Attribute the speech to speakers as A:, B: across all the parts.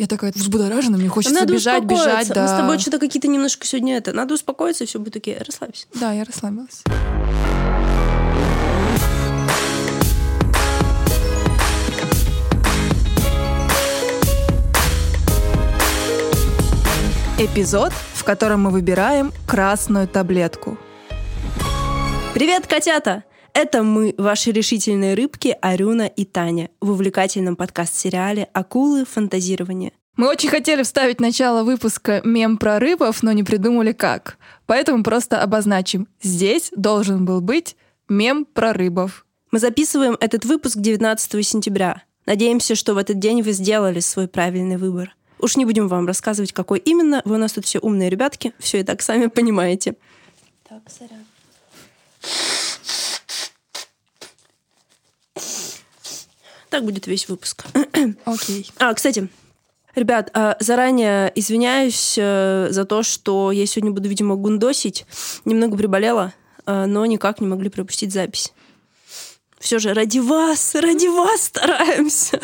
A: Я такая взбудоражена, мне хочется
B: Надо
A: бежать, бежать.
B: успокоиться.
A: Да.
B: Мы с тобой что-то какие-то немножко сегодня это. Надо успокоиться, и все будет окей. Расслабься.
A: Да, я расслабилась. Эпизод, в котором мы выбираем красную таблетку.
B: Привет, котята! Это мы, ваши решительные рыбки Арюна и Таня, в увлекательном подкаст-сериале «Акулы. Фантазирование».
A: Мы очень хотели вставить начало выпуска мем про рыбов, но не придумали как. Поэтому просто обозначим. Здесь должен был быть мем про рыбов.
B: Мы записываем этот выпуск 19 сентября. Надеемся, что в этот день вы сделали свой правильный выбор. Уж не будем вам рассказывать, какой именно. Вы у нас тут все умные ребятки, все и так сами понимаете. Так, сорян. Так будет весь выпуск.
A: Окей.
B: А, кстати, ребят, а, заранее извиняюсь э, за то, что я сегодня буду, видимо, гундосить. Немного приболела, а, но никак не могли пропустить запись. Все же ради вас, ради вас стараемся.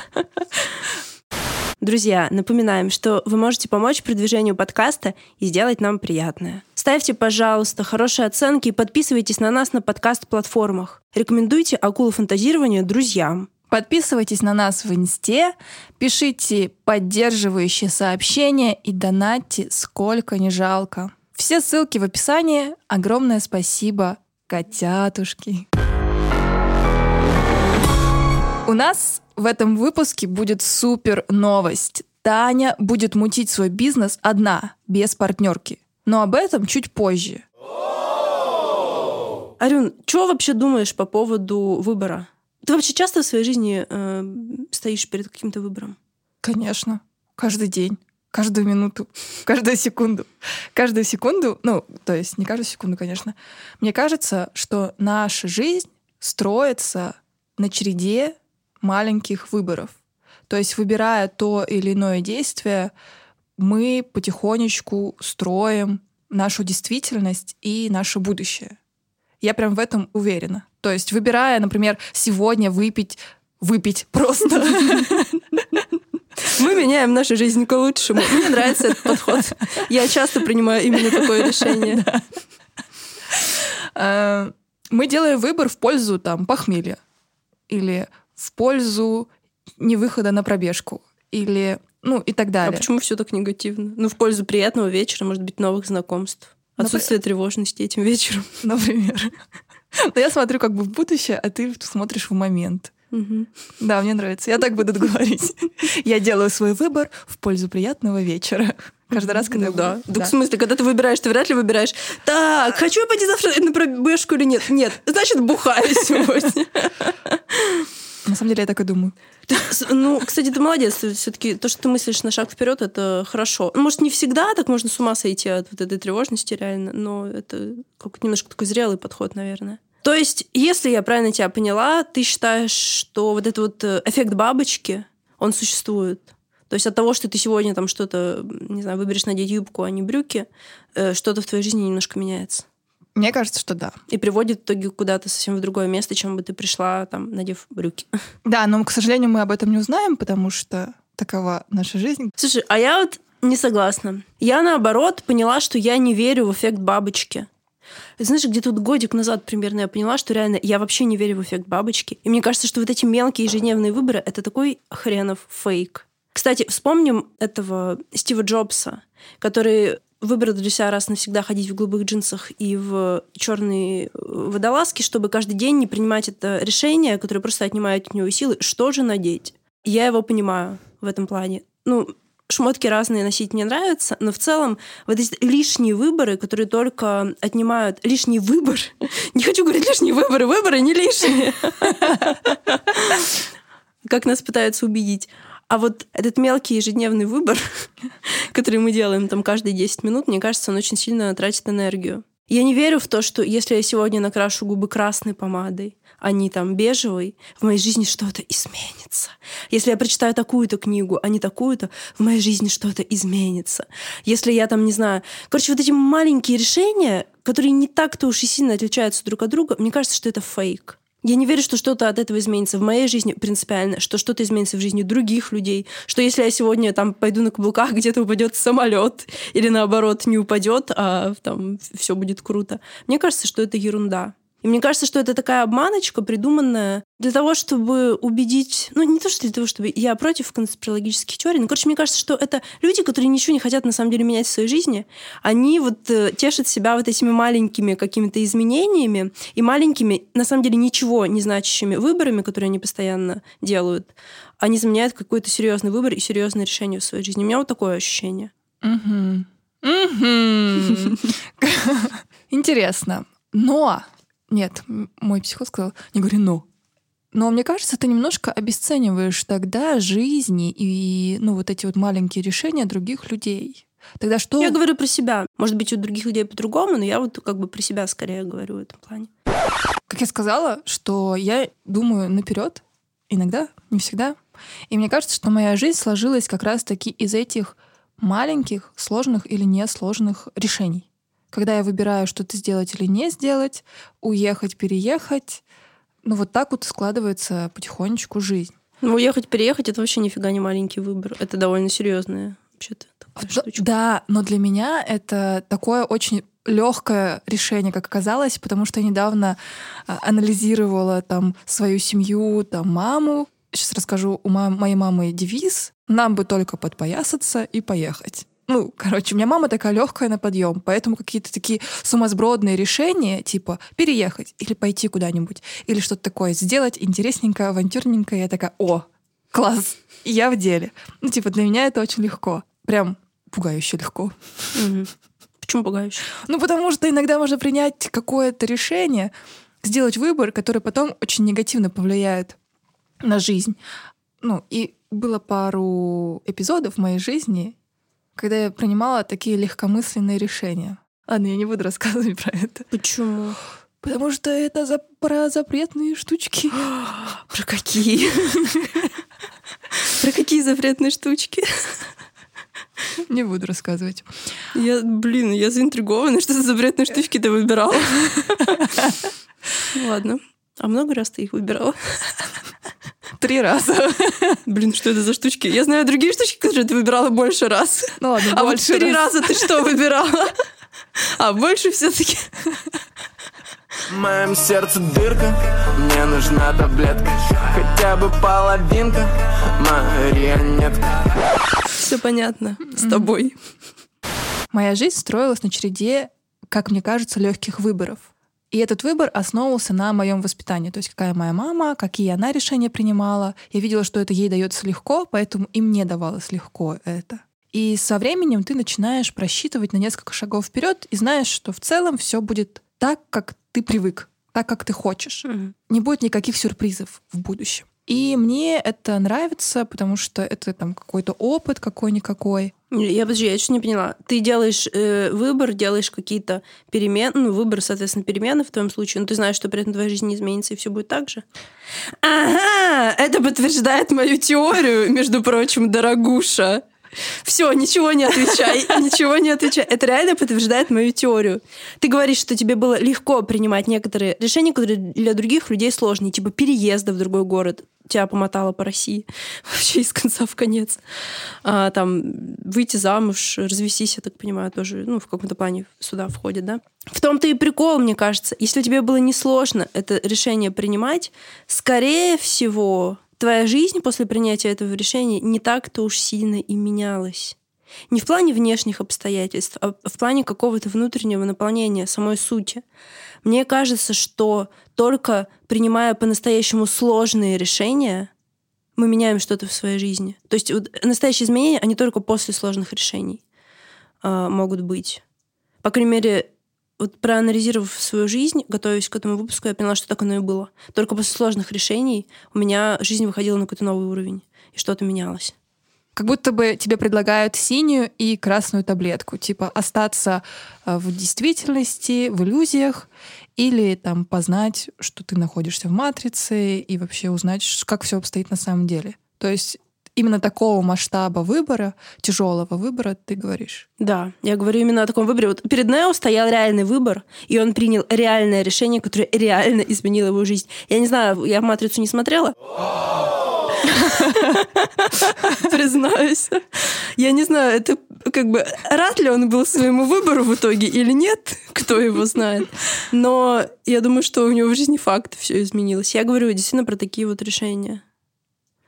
B: Друзья, напоминаем, что вы можете помочь продвижению подкаста и сделать нам приятное. Ставьте, пожалуйста, хорошие оценки и подписывайтесь на нас на подкаст-платформах. Рекомендуйте «Акулу фантазирования» друзьям.
A: Подписывайтесь на нас в Инсте, пишите поддерживающие сообщения и донатьте сколько не жалко. Все ссылки в описании. Огромное спасибо, котятушки. У нас в этом выпуске будет супер новость. Таня будет мутить свой бизнес одна, без партнерки. Но об этом чуть позже.
B: Арюн, что вообще думаешь по поводу выбора? Ты вообще часто в своей жизни э, стоишь перед каким-то выбором?
A: Конечно. Каждый день. Каждую минуту. Каждую секунду. Каждую секунду, ну, то есть не каждую секунду, конечно. Мне кажется, что наша жизнь строится на череде маленьких выборов. То есть, выбирая то или иное действие, мы потихонечку строим нашу действительность и наше будущее. Я прям в этом уверена. То есть, выбирая, например, сегодня выпить, выпить просто.
B: Мы меняем нашу жизнь к лучшему. Мне нравится этот подход. Я часто принимаю именно такое решение.
A: Э, Мы делаем выбор в пользу там похмелья или в пользу невыхода на пробежку или ну и так
B: А
A: далее.
B: почему все так негативно? Ну, в пользу приятного вечера, может быть, новых знакомств. Отсутствие тревожности этим вечером.
A: Например. Но я смотрю как бы в будущее, а ты смотришь в момент.
B: Мгм.
A: Да, мне нравится. Я так буду говорить. Я делаю свой выбор в пользу приятного вечера. Каждый раз, когда
B: Ну
A: я
B: да.
A: буду-
B: Так в смысле, когда ты выбираешь, ты вряд ли выбираешь. Так, хочу я пойти завтра на пробежку или нет? Нет. Значит, бухаю сегодня.
A: На самом деле я так и думаю.
B: Ну, кстати, ты молодец. Все-таки то, что ты мыслишь на шаг вперед, это хорошо. Ну, Может, не всегда так можно с ума сойти от вот этой тревожности, реально, но это какой-то немножко такой зрелый подход, наверное. То есть, если я правильно тебя поняла, ты считаешь, что вот этот вот э, эффект бабочки, он существует? То есть от того, что ты сегодня там что-то, не знаю, выберешь надеть юбку, а не брюки, э, что-то в твоей жизни немножко меняется.
A: Мне кажется, что да.
B: И приводит в итоге куда-то совсем в другое место, чем бы ты пришла, там, надев брюки.
A: Да, но, к сожалению, мы об этом не узнаем, потому что такова наша жизнь.
B: Слушай, а я вот не согласна. Я, наоборот, поняла, что я не верю в эффект бабочки. Знаешь, где-то вот годик назад примерно я поняла, что реально я вообще не верю в эффект бабочки. И мне кажется, что вот эти мелкие ежедневные выборы — это такой хренов фейк. Кстати, вспомним этого Стива Джобса, который выбрал для себя раз навсегда ходить в голубых джинсах и в черные водолазки, чтобы каждый день не принимать это решение, которое просто отнимает у него силы, что же надеть. Я его понимаю в этом плане. Ну, шмотки разные носить мне нравится, но в целом вот эти лишние выборы, которые только отнимают лишний выбор. Не хочу говорить лишние выборы, выборы не лишние. Как нас пытаются убедить. А вот этот мелкий ежедневный выбор, который мы делаем там каждые 10 минут, мне кажется, он очень сильно тратит энергию. Я не верю в то, что если я сегодня накрашу губы красной помадой, а не там бежевой, в моей жизни что-то изменится. Если я прочитаю такую-то книгу, а не такую-то, в моей жизни что-то изменится. Если я там, не знаю... Короче, вот эти маленькие решения, которые не так-то уж и сильно отличаются друг от друга, мне кажется, что это фейк. Я не верю, что что-то от этого изменится в моей жизни принципиально, что что-то изменится в жизни других людей, что если я сегодня там пойду на каблуках, где-то упадет самолет, или наоборот не упадет, а там все будет круто. Мне кажется, что это ерунда. И мне кажется, что это такая обманочка, придуманная для того, чтобы убедить... Ну, не то, что для того, чтобы... Я против конспирологических теорий, но, короче, мне кажется, что это люди, которые ничего не хотят на самом деле менять в своей жизни. Они вот э, тешат себя вот этими маленькими какими-то изменениями и маленькими, на самом деле, ничего не значащими выборами, которые они постоянно делают. Они заменяют какой-то серьезный выбор и серьезное решение в своей жизни. У меня вот такое ощущение.
A: Интересно. Но нет, мой психолог сказал, не говори «но». Но мне кажется, ты немножко обесцениваешь тогда жизни и ну, вот эти вот маленькие решения других людей. Тогда что?
B: Я говорю про себя. Может быть, у других людей по-другому, но я вот как бы про себя скорее говорю в этом плане.
A: Как я сказала, что я думаю наперед, иногда, не всегда. И мне кажется, что моя жизнь сложилась как раз-таки из этих маленьких, сложных или несложных решений когда я выбираю что-то сделать или не сделать, уехать, переехать, ну вот так вот складывается потихонечку жизнь.
B: Ну, уехать, переехать это вообще нифига не маленький выбор. Это довольно серьезная вообще-то
A: Да, но для меня это такое очень легкое решение, как оказалось, потому что я недавно а, анализировала там свою семью, там маму. Сейчас расскажу, у моей мамы девиз «Нам бы только подпоясаться и поехать». Ну, короче, у меня мама такая легкая на подъем, поэтому какие-то такие сумасбродные решения, типа переехать или пойти куда-нибудь, или что-то такое сделать интересненькое, авантюрненькое, я такая, о, класс, я в деле. Ну, типа, для меня это очень легко. Прям пугающе легко.
B: Почему пугающе?
A: Ну, потому что иногда можно принять какое-то решение, сделать выбор, который потом очень негативно повлияет на жизнь. Ну, и было пару эпизодов в моей жизни, когда я принимала такие легкомысленные решения. Ладно, я не буду рассказывать про это.
B: Почему?
A: Потому что это за, про запретные штучки.
B: Про какие? Про какие запретные штучки?
A: Не буду рассказывать.
B: Я, блин, я заинтригована, что за запретные штучки ты выбирала. Ладно. А много раз ты их выбирала?
A: Три раза.
B: Блин, что это за штучки? Я знаю другие штучки, которые ты выбирала больше раз.
A: Ну ладно,
B: а больше вот три раз. раза ты что выбирала? А больше все-таки.
C: В моем сердце дырка, мне нужна таблетка Хотя бы половинка, марионетка
B: Все понятно с тобой.
A: Моя жизнь строилась на череде, как мне кажется, легких выборов. И этот выбор основывался на моем воспитании. То есть какая моя мама, какие она решения принимала. Я видела, что это ей дается легко, поэтому и мне давалось легко это. И со временем ты начинаешь просчитывать на несколько шагов вперед и знаешь, что в целом все будет так, как ты привык, так, как ты хочешь. Mm-hmm. Не будет никаких сюрпризов в будущем. И мне это нравится, потому что это там какой-то опыт какой-никакой.
B: Я подожди, я чуть не поняла. Ты делаешь э, выбор, делаешь какие-то перемены, ну, выбор, соответственно, перемены в твоем случае, но ты знаешь, что при этом твоя жизнь не изменится, и все будет так же. Ага, это подтверждает мою теорию, между прочим, дорогуша. Все, ничего не отвечай, ничего не отвечай. Это реально подтверждает мою теорию. Ты говоришь, что тебе было легко принимать некоторые решения, которые для других людей сложные, типа переезда в другой город. Тебя помотало по России вообще из конца в конец. А, там выйти замуж, развестись, я так понимаю, тоже ну, в каком-то плане сюда входит, да? В том-то и прикол, мне кажется. Если тебе было несложно это решение принимать, скорее всего, твоя жизнь после принятия этого решения не так-то уж сильно и менялась. Не в плане внешних обстоятельств, а в плане какого-то внутреннего наполнения самой сути. Мне кажется, что только принимая по-настоящему сложные решения, мы меняем что-то в своей жизни. То есть вот настоящие изменения, они только после сложных решений э, могут быть. По крайней мере, вот проанализировав свою жизнь, готовясь к этому выпуску, я поняла, что так оно и было. Только после сложных решений у меня жизнь выходила на какой-то новый уровень, и что-то менялось.
A: Как будто бы тебе предлагают синюю и красную таблетку, типа остаться э, в действительности, в иллюзиях, или там познать, что ты находишься в матрице, и вообще узнать, как все обстоит на самом деле. То есть именно такого масштаба выбора, тяжелого выбора, ты говоришь.
B: Да, я говорю именно о таком выборе. Вот перед Нео стоял реальный выбор, и он принял реальное решение, которое реально изменило его жизнь. Я не знаю, я «Матрицу» не смотрела. Признаюсь. Я не знаю, это как бы рад ли он был своему выбору в итоге или нет, кто его знает. Но я думаю, что у него в жизни факт все изменилось. Я говорю действительно про такие вот решения.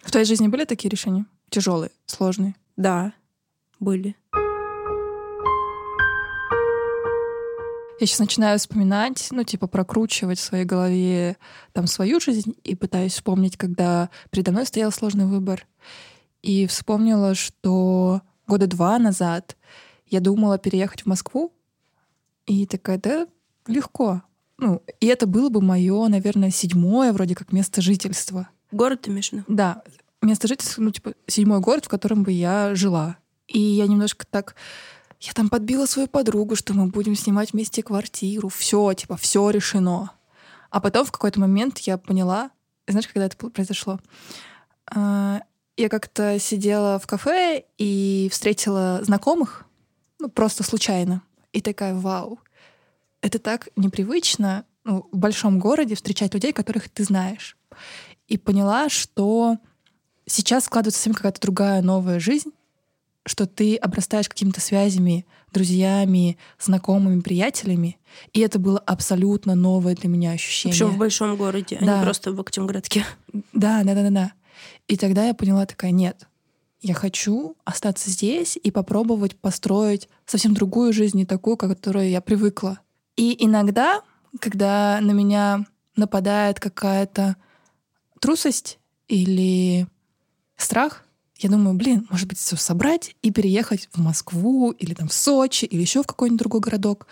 A: В твоей жизни были такие решения? Тяжелые, сложные?
B: Да, были.
A: Я сейчас начинаю вспоминать, ну, типа, прокручивать в своей голове там свою жизнь и пытаюсь вспомнить, когда передо мной стоял сложный выбор. И вспомнила, что года два назад я думала переехать в Москву, и такая, да, легко. Ну, и это было бы мое, наверное, седьмое вроде как место жительства.
B: Город ты имеешь?
A: Да, место жительства, ну, типа, седьмой город, в котором бы я жила. И я немножко так я там подбила свою подругу, что мы будем снимать вместе квартиру. Все, типа, все решено. А потом в какой-то момент я поняла, знаешь, когда это произошло? А, я как-то сидела в кафе и встретила знакомых, ну, просто случайно. И такая, вау, это так непривычно ну, в большом городе встречать людей, которых ты знаешь. И поняла, что сейчас складывается совсем какая-то другая новая жизнь, что ты обрастаешь какими-то связями, друзьями, знакомыми, приятелями. И это было абсолютно новое для меня ощущение.
B: Причем в большом городе, да. а не просто в Актемградке.
A: Да, да, да, да, да. И тогда я поняла такая, нет, я хочу остаться здесь и попробовать построить совсем другую жизнь, не такую, к которой я привыкла. И иногда, когда на меня нападает какая-то трусость или страх, я думаю, блин, может быть, все собрать и переехать в Москву или там в Сочи или еще в какой-нибудь другой городок.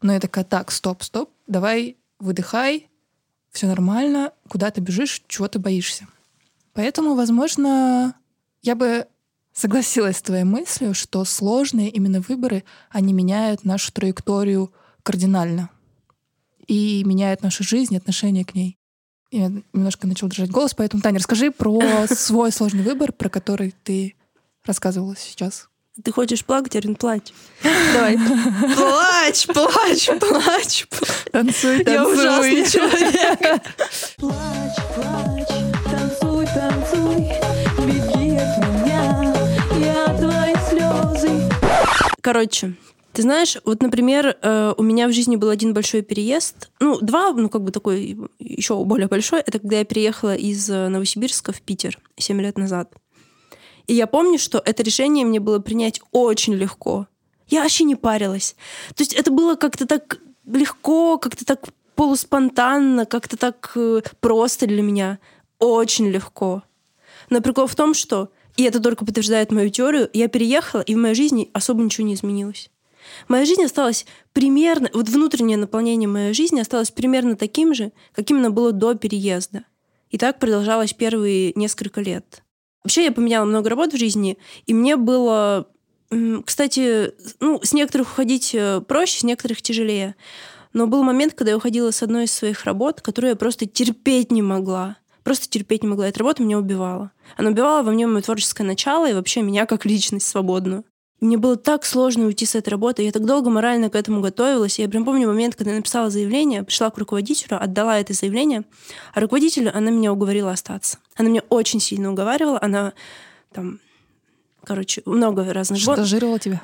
A: Но я такая, так, стоп, стоп, давай выдыхай, все нормально, куда ты бежишь, чего ты боишься. Поэтому, возможно, я бы согласилась с твоей мыслью, что сложные именно выборы, они меняют нашу траекторию кардинально и меняют нашу жизнь, отношение к ней. Я немножко начал дрожать голос, поэтому, Таня, расскажи про свой сложный выбор, про который ты рассказывала сейчас.
B: Ты хочешь плакать, Арин, плачь. Давай. Плачь, плачь, плачь.
A: Танцуй, танцуй.
B: Я ужасный человек.
D: Плачь, плачь, танцуй, танцуй, беги от меня, я твои слезы.
B: Короче, ты знаешь, вот, например, э, у меня в жизни был один большой переезд. Ну, два, ну, как бы такой еще более большой. Это когда я переехала из э, Новосибирска в Питер 7 лет назад. И я помню, что это решение мне было принять очень легко. Я вообще не парилась. То есть это было как-то так легко, как-то так полуспонтанно, как-то так э, просто для меня. Очень легко. Но прикол в том, что, и это только подтверждает мою теорию, я переехала, и в моей жизни особо ничего не изменилось. Моя жизнь осталась примерно, вот внутреннее наполнение моей жизни осталось примерно таким же, каким оно было до переезда. И так продолжалось первые несколько лет. Вообще я поменяла много работ в жизни, и мне было, кстати, ну, с некоторых уходить э, проще, с некоторых тяжелее. Но был момент, когда я уходила с одной из своих работ, которую я просто терпеть не могла. Просто терпеть не могла. Эта работа меня убивала. Она убивала во мне мое творческое начало и вообще меня как личность свободную. Мне было так сложно уйти с этой работы. Я так долго морально к этому готовилась. Я прям помню момент, когда я написала заявление, пришла к руководителю, отдала это заявление, а руководитель, она меня уговорила остаться. Она меня очень сильно уговаривала. Она там, короче, много разных...
A: Шантажировала тебя?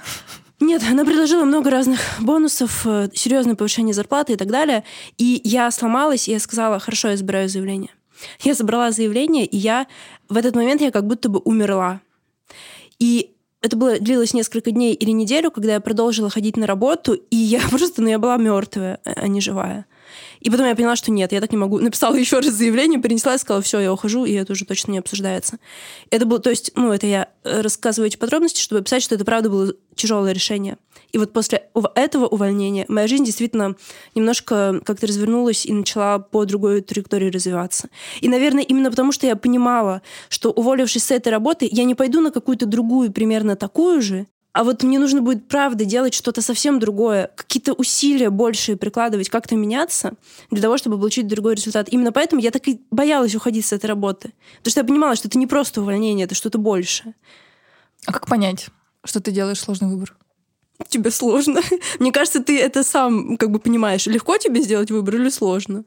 B: Нет, она предложила много разных бонусов, э, серьезное повышение зарплаты и так далее. И я сломалась, и я сказала, хорошо, я забираю заявление. Я забрала заявление, и я в этот момент я как будто бы умерла. И это было длилось несколько дней или неделю, когда я продолжила ходить на работу, и я просто, ну, я была мертвая, а не живая. И потом я поняла, что нет, я так не могу. Написала еще раз заявление, перенесла и сказала, все, я ухожу, и это уже точно не обсуждается. Это было, то есть, ну, это я э, рассказываю эти подробности, чтобы описать, что это правда было тяжелое решение. И вот после этого увольнения моя жизнь действительно немножко как-то развернулась и начала по другой траектории развиваться. И, наверное, именно потому, что я понимала, что уволившись с этой работы, я не пойду на какую-то другую, примерно такую же, А вот мне нужно будет, правда, делать что-то совсем другое, какие-то усилия большие прикладывать, как-то меняться для того, чтобы получить другой результат. Именно поэтому я так и боялась уходить с этой работы. Потому что я понимала, что это не просто увольнение, это что-то большее.
A: А как понять, что ты делаешь сложный выбор?
B: Тебе сложно. Мне кажется, ты это сам как бы понимаешь. Легко тебе сделать выбор или сложно?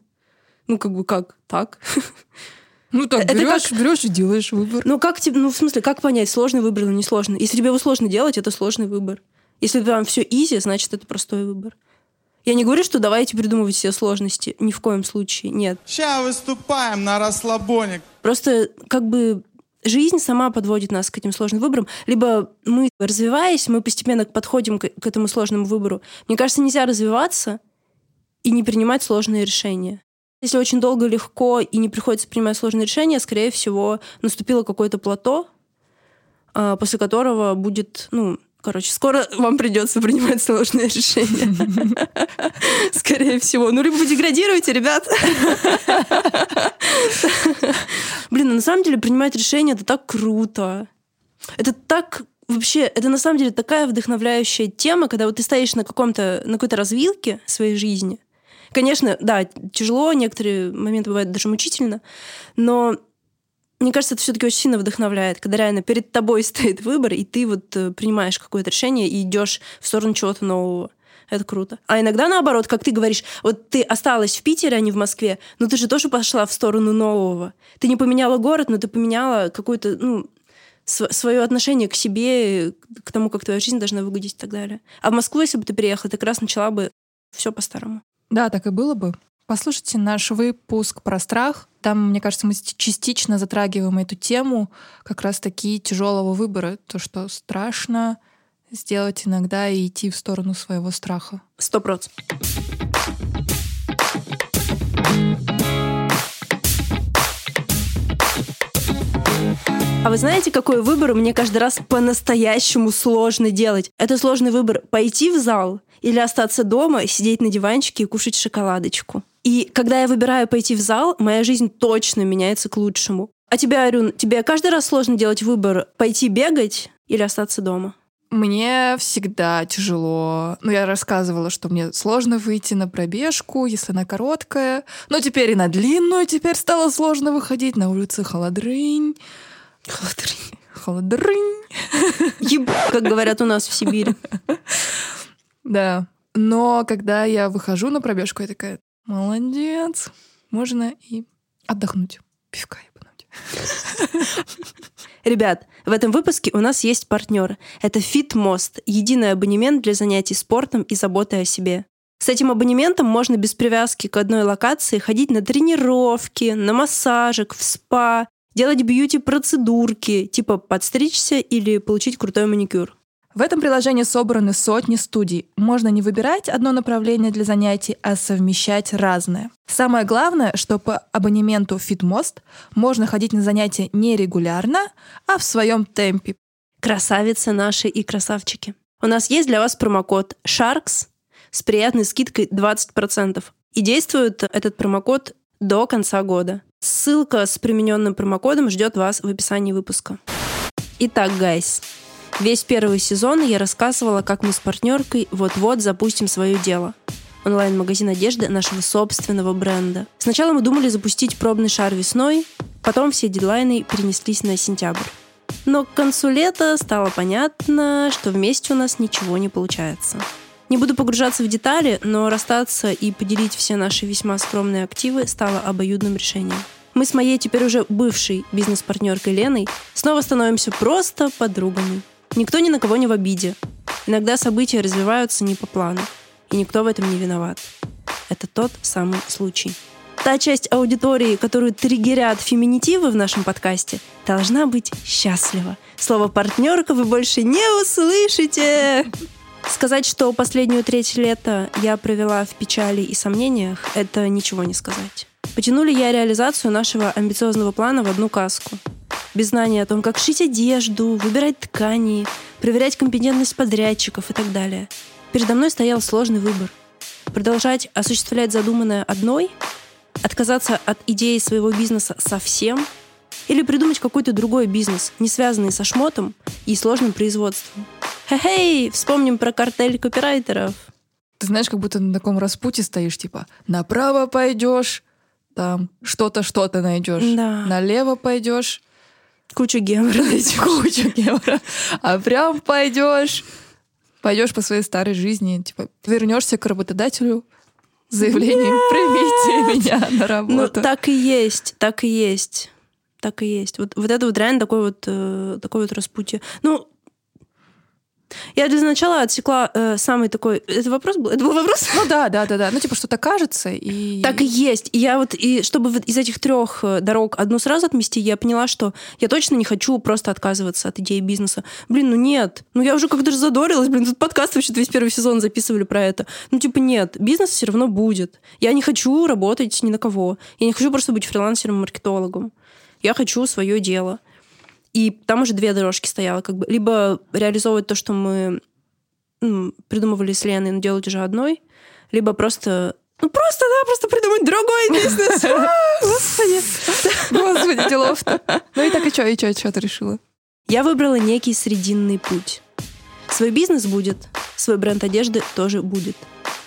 B: Ну, как бы как? Так?
A: Ну так,
B: Это
A: берешь, берешь и делаешь выбор.
B: Ну, как тебе, ну, в смысле, как понять, сложный выбор или не сложный? Если тебе его сложно делать, это сложный выбор. Если там все изи, значит, это простой выбор. Я не говорю, что давайте придумывать все сложности. Ни в коем случае. Нет.
E: Сейчас выступаем на расслабоне.
B: Просто как бы жизнь сама подводит нас к этим сложным выборам. Либо мы, развиваясь, мы постепенно подходим к, к этому сложному выбору. Мне кажется, нельзя развиваться и не принимать сложные решения. Если очень долго легко и не приходится принимать сложные решения, скорее всего, наступило какое-то плато, а, после которого будет, ну, короче, скоро вам придется принимать сложные решения. Скорее всего. Ну, либо вы деградируете, ребят. Блин, ну, на самом деле принимать решения это так круто. Это так вообще, это на самом деле такая вдохновляющая тема, когда вот ты стоишь на каком-то, на какой-то развилке своей жизни. Конечно, да, тяжело, некоторые моменты бывают даже мучительно, но мне кажется, это все-таки очень сильно вдохновляет, когда реально перед тобой стоит выбор, и ты вот э, принимаешь какое-то решение и идешь в сторону чего-то нового. Это круто. А иногда наоборот, как ты говоришь, вот ты осталась в Питере, а не в Москве, но ты же тоже пошла в сторону нового. Ты не поменяла город, но ты поменяла какое-то, ну, свое отношение к себе, к тому, как твоя жизнь должна выглядеть и так далее. А в Москву, если бы ты приехала, ты как раз начала бы все по-старому.
A: Да, так и было бы. Послушайте наш выпуск про страх. Там, мне кажется, мы частично затрагиваем эту тему как раз-таки тяжелого выбора. То, что страшно сделать иногда и идти в сторону своего страха.
B: Сто процентов. А вы знаете, какой выбор мне каждый раз по-настоящему сложно делать? Это сложный выбор пойти в зал или остаться дома, сидеть на диванчике и кушать шоколадочку. И когда я выбираю пойти в зал, моя жизнь точно меняется к лучшему. А тебе, Арюн, тебе каждый раз сложно делать выбор пойти бегать или остаться дома?
A: Мне всегда тяжело. Ну, я рассказывала, что мне сложно выйти на пробежку, если она короткая. Но теперь и на длинную теперь стало сложно выходить. На улице холодрынь. Холодрынь. Холодрынь.
B: Еб, как говорят у нас в Сибири.
A: Да. Но когда я выхожу на пробежку, я такая, молодец, можно и отдохнуть, пивка ебануть.
B: Ребят, в этом выпуске у нас есть партнер. Это FitMost, единый абонемент для занятий спортом и заботы о себе. С этим абонементом можно без привязки к одной локации ходить на тренировки, на массажик, в спа, делать бьюти-процедурки, типа подстричься или получить крутой маникюр.
A: В этом приложении собраны сотни студий. Можно не выбирать одно направление для занятий, а совмещать разное. Самое главное, что по абонементу FitMost можно ходить на занятия не регулярно, а в своем темпе.
B: Красавицы наши и красавчики. У нас есть для вас промокод SHARKS с приятной скидкой 20%. И действует этот промокод до конца года. Ссылка с примененным промокодом ждет вас в описании выпуска. Итак, гайс, Весь первый сезон я рассказывала, как мы с партнеркой вот-вот запустим свое дело. Онлайн-магазин одежды нашего собственного бренда. Сначала мы думали запустить пробный шар весной, потом все дедлайны перенеслись на сентябрь. Но к концу лета стало понятно, что вместе у нас ничего не получается. Не буду погружаться в детали, но расстаться и поделить все наши весьма скромные активы стало обоюдным решением. Мы с моей теперь уже бывшей бизнес-партнеркой Леной снова становимся просто подругами. Никто ни на кого не в обиде. Иногда события развиваются не по плану, и никто в этом не виноват. Это тот самый случай. Та часть аудитории, которую триггерят феминитивы в нашем подкасте, должна быть счастлива. Слово «партнерка» вы больше не услышите. Сказать, что последнюю треть лета я провела в печали и сомнениях, это ничего не сказать. Потянули я реализацию нашего амбициозного плана в одну каску без знания о том, как шить одежду, выбирать ткани, проверять компетентность подрядчиков и так далее. Передо мной стоял сложный выбор. Продолжать осуществлять задуманное одной, отказаться от идеи своего бизнеса совсем или придумать какой-то другой бизнес, не связанный со шмотом и сложным производством. Хе-хей, вспомним про картель копирайтеров.
A: Ты знаешь, как будто на таком распуте стоишь, типа, направо пойдешь, там что-то, что-то найдешь.
B: Да.
A: Налево пойдешь,
B: Куча гемора
A: кучу гемора. А прям пойдешь, пойдешь по своей старой жизни, типа, вернешься к работодателю заявлением «Примите меня на
B: Ну,
A: работу».
B: так и есть, так и есть. Так и есть. Вот, вот это вот реально такой вот, э, такой вот распутье. Ну, я для начала отсекла э, самый такой... Это вопрос был? Это был вопрос?
A: Ну да, да, да, да. Ну, типа, что-то кажется, и...
B: Так и есть. И я вот, и чтобы вот из этих трех э, дорог одну сразу отмести, я поняла, что я точно не хочу просто отказываться от идеи бизнеса. Блин, ну нет. Ну я уже как-то же задорилась, блин, тут подкаст вообще весь первый сезон записывали про это. Ну типа нет, бизнес все равно будет. Я не хочу работать ни на кого. Я не хочу просто быть фрилансером-маркетологом. Я хочу свое дело. И там уже две дорожки стояло. Как бы. Либо реализовывать то, что мы м, придумывали с Леной, но делать уже одной, либо просто ну просто-напросто придумать другой бизнес. Господи.
A: Господи, делов-то. Ну и так и что, и что, что ты решила?
B: Я выбрала некий срединный путь. Свой бизнес будет, свой бренд одежды тоже будет.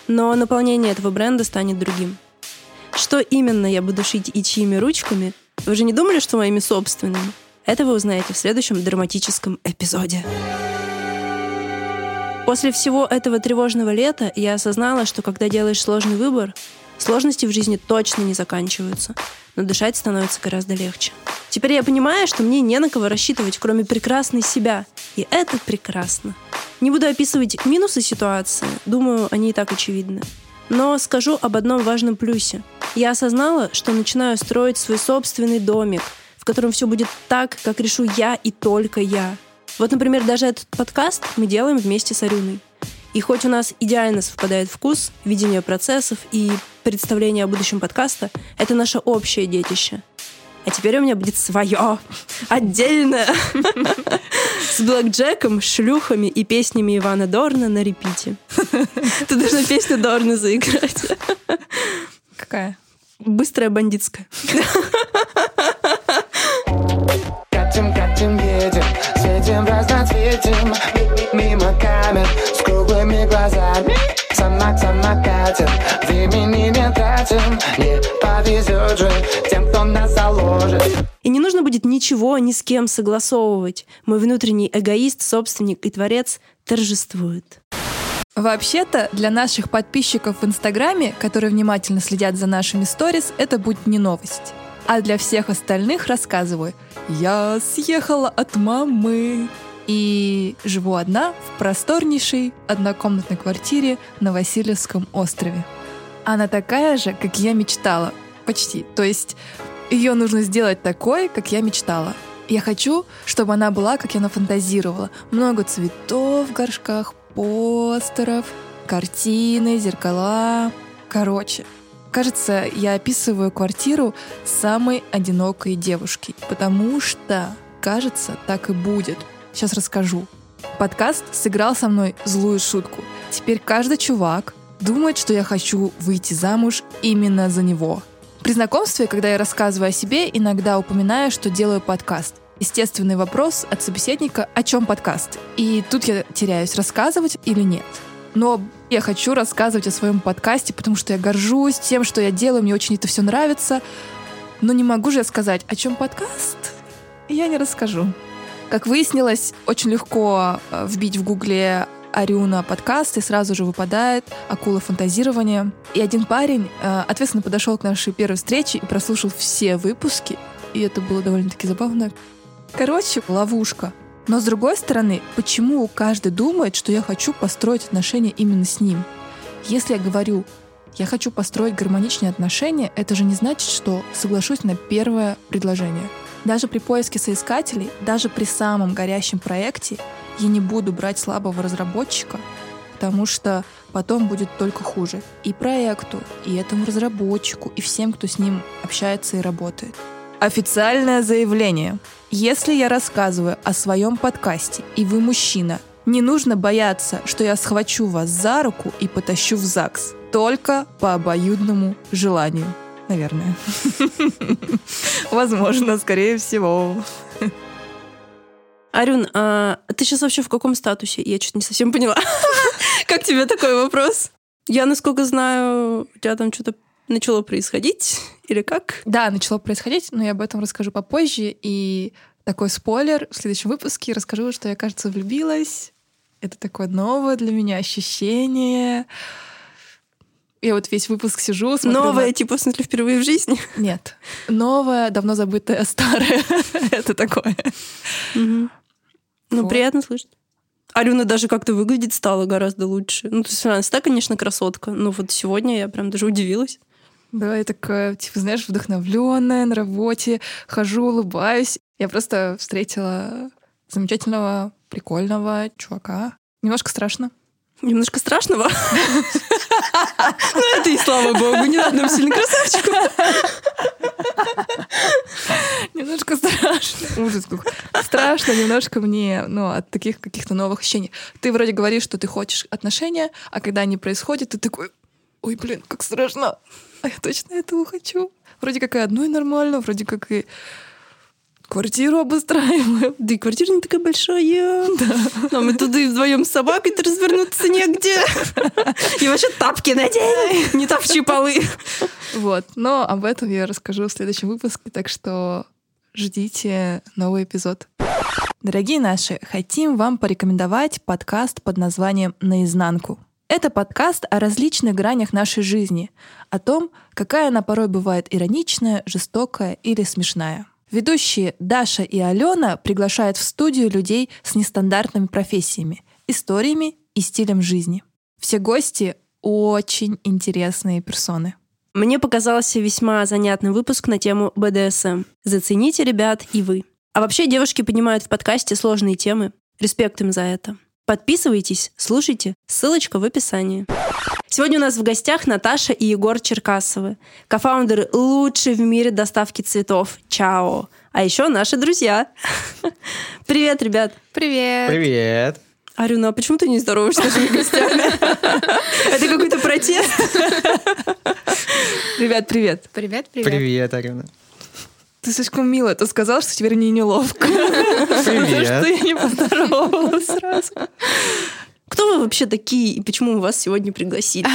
B: Но наполнение этого бренда станет другим. Что именно я буду шить и чьими ручками, вы же не думали, что моими собственными? Это вы узнаете в следующем драматическом эпизоде. После всего этого тревожного лета я осознала, что когда делаешь сложный выбор, сложности в жизни точно не заканчиваются, но дышать становится гораздо легче. Теперь я понимаю, что мне не на кого рассчитывать, кроме прекрасной себя. И это прекрасно. Не буду описывать минусы ситуации, думаю, они и так очевидны. Но скажу об одном важном плюсе. Я осознала, что начинаю строить свой собственный домик, в котором все будет так, как решу я и только я. Вот, например, даже этот подкаст мы делаем вместе с Арюной. И хоть у нас идеально совпадает вкус, видение процессов и представление о будущем подкаста, это наше общее детище. А теперь у меня будет свое, отдельное, с блэкджеком, шлюхами и песнями Ивана Дорна на репите. Ты должна песню Дорна заиграть.
A: Какая?
B: Быстрая бандитская.
C: Катим, катим, едем, светим разноцветим Мимо камер с круглыми глазами Сама, сама катим, времени не тратим Не повезет же тем, кто нас заложит
B: И не нужно будет ничего ни с кем согласовывать. Мой внутренний эгоист, собственник и творец торжествует.
A: Вообще-то, для наших подписчиков в Инстаграме, которые внимательно следят за нашими сторис, это будет не новость. А для всех остальных рассказываю. Я съехала от мамы и живу одна в просторнейшей однокомнатной квартире на Васильевском острове. Она такая же, как я мечтала. Почти. То есть ее нужно сделать такой, как я мечтала. Я хочу, чтобы она была, как я нафантазировала. Много цветов в горшках, постеров, картины, зеркала. Короче, кажется, я описываю квартиру самой одинокой девушки, потому что, кажется, так и будет. Сейчас расскажу. Подкаст сыграл со мной злую шутку. Теперь каждый чувак думает, что я хочу выйти замуж именно за него. При знакомстве, когда я рассказываю о себе, иногда упоминаю, что делаю подкаст. Естественный вопрос от собеседника, о чем подкаст. И тут я теряюсь, рассказывать или нет. Но я хочу рассказывать о своем подкасте, потому что я горжусь тем, что я делаю, мне очень это все нравится. Но не могу же я сказать, о чем подкаст, я не расскажу. Как выяснилось, очень легко э, вбить в гугле Арюна подкаст, и сразу же выпадает акула фантазирования. И один парень э, ответственно подошел к нашей первой встрече и прослушал все выпуски. И это было довольно-таки забавно. Короче, ловушка. Но с другой стороны, почему каждый думает, что я хочу построить отношения именно с ним? Если я говорю, я хочу построить гармоничные отношения, это же не значит, что соглашусь на первое предложение. Даже при поиске соискателей, даже при самом горящем проекте я не буду брать слабого разработчика, потому что потом будет только хуже. И проекту, и этому разработчику, и всем, кто с ним общается и работает. Официальное заявление. Если я рассказываю о своем подкасте, и вы мужчина, не нужно бояться, что я схвачу вас за руку и потащу в ЗАГС. Только по обоюдному желанию. Наверное. Возможно, скорее всего.
B: Арюн, а ты сейчас вообще в каком статусе? Я что-то не совсем поняла. Как тебе такой вопрос? Я, насколько знаю, у тебя там что-то начало происходить или как?
A: Да, начало происходить, но я об этом расскажу попозже. И такой спойлер, в следующем выпуске расскажу, что я, кажется, влюбилась. Это такое новое для меня ощущение. Я вот весь выпуск сижу, смотрю
B: Новое,
A: на-
B: типа, в смысле, впервые в жизни?
A: Нет. Новое, давно забытое, старое. Это такое.
B: Ну, приятно слышать. Алена даже как-то выглядеть стала гораздо лучше. Ну, то есть она всегда, конечно, красотка, но вот сегодня я прям даже удивилась.
A: Да, я такая, типа, знаешь, вдохновленная на работе, хожу, улыбаюсь. Я просто встретила замечательного, прикольного чувака. Немножко страшно.
B: Немножко страшного. Ну, это и слава богу, не надо нам сильно красавчику.
A: Немножко страшно. Ужас какой. Страшно немножко мне, ну, от таких каких-то новых ощущений. Ты вроде говоришь, что ты хочешь отношения, а когда они происходят, ты такой, ой, блин, как страшно. А я точно этого хочу. Вроде как и одной нормально, вроде как и квартиру обустраиваем.
B: Да и квартира не такая большая. Нам и туда и вдвоем с собакой-то развернуться негде. И вообще тапки надень, не топчи полы.
A: Вот, но об этом я расскажу в следующем выпуске, так что ждите новый эпизод. Дорогие наши, хотим вам порекомендовать подкаст под названием «Наизнанку». Это подкаст о различных гранях нашей жизни, о том, какая она порой бывает ироничная, жестокая или смешная. Ведущие Даша и Алена приглашают в студию людей с нестандартными профессиями, историями и стилем жизни. Все гости очень интересные персоны.
B: Мне показался весьма занятный выпуск на тему БДСМ. Зацените, ребят, и вы. А вообще девушки поднимают в подкасте сложные темы. Респект им за это. Подписывайтесь, слушайте. Ссылочка в описании. Сегодня у нас в гостях Наташа и Егор Черкасовы, кофаундеры лучшей в мире доставки цветов «Чао». А еще наши друзья. Привет, ребят.
A: Привет!
F: Привет.
B: Арюна, а почему ты не здороваешься с нашими гостями? Это какой-то протест?
A: Ребят, привет.
G: Привет, привет.
F: Привет, Арина.
A: Ты слишком мило это сказал, что теперь мне неловко. За что
F: Привет.
A: я не поздоровалась сразу.
B: Кто вы вообще такие и почему мы вас сегодня пригласили?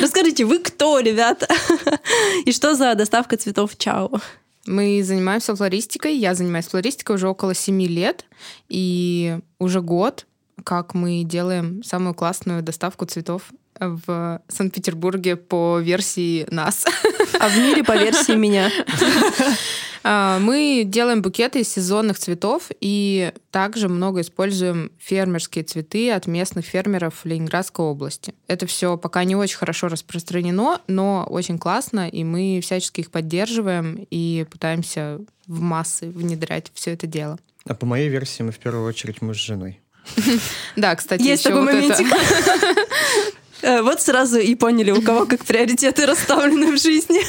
B: Расскажите, вы кто, ребята? И что за доставка цветов Чао?
G: Мы занимаемся флористикой. Я занимаюсь флористикой уже около семи лет. И уже год, как мы делаем самую классную доставку цветов в Санкт-Петербурге по версии нас.
B: А в мире по версии меня.
G: А, Мы делаем букеты из сезонных цветов и также много используем фермерские цветы от местных фермеров Ленинградской области. Это все пока не очень хорошо распространено, но очень классно, и мы всячески их поддерживаем и пытаемся в массы внедрять все это дело.
F: А по моей версии мы в первую очередь муж с женой.
G: Да, кстати,
B: Есть такой моментик. Э, Вот сразу и поняли, у кого как приоритеты расставлены в жизни.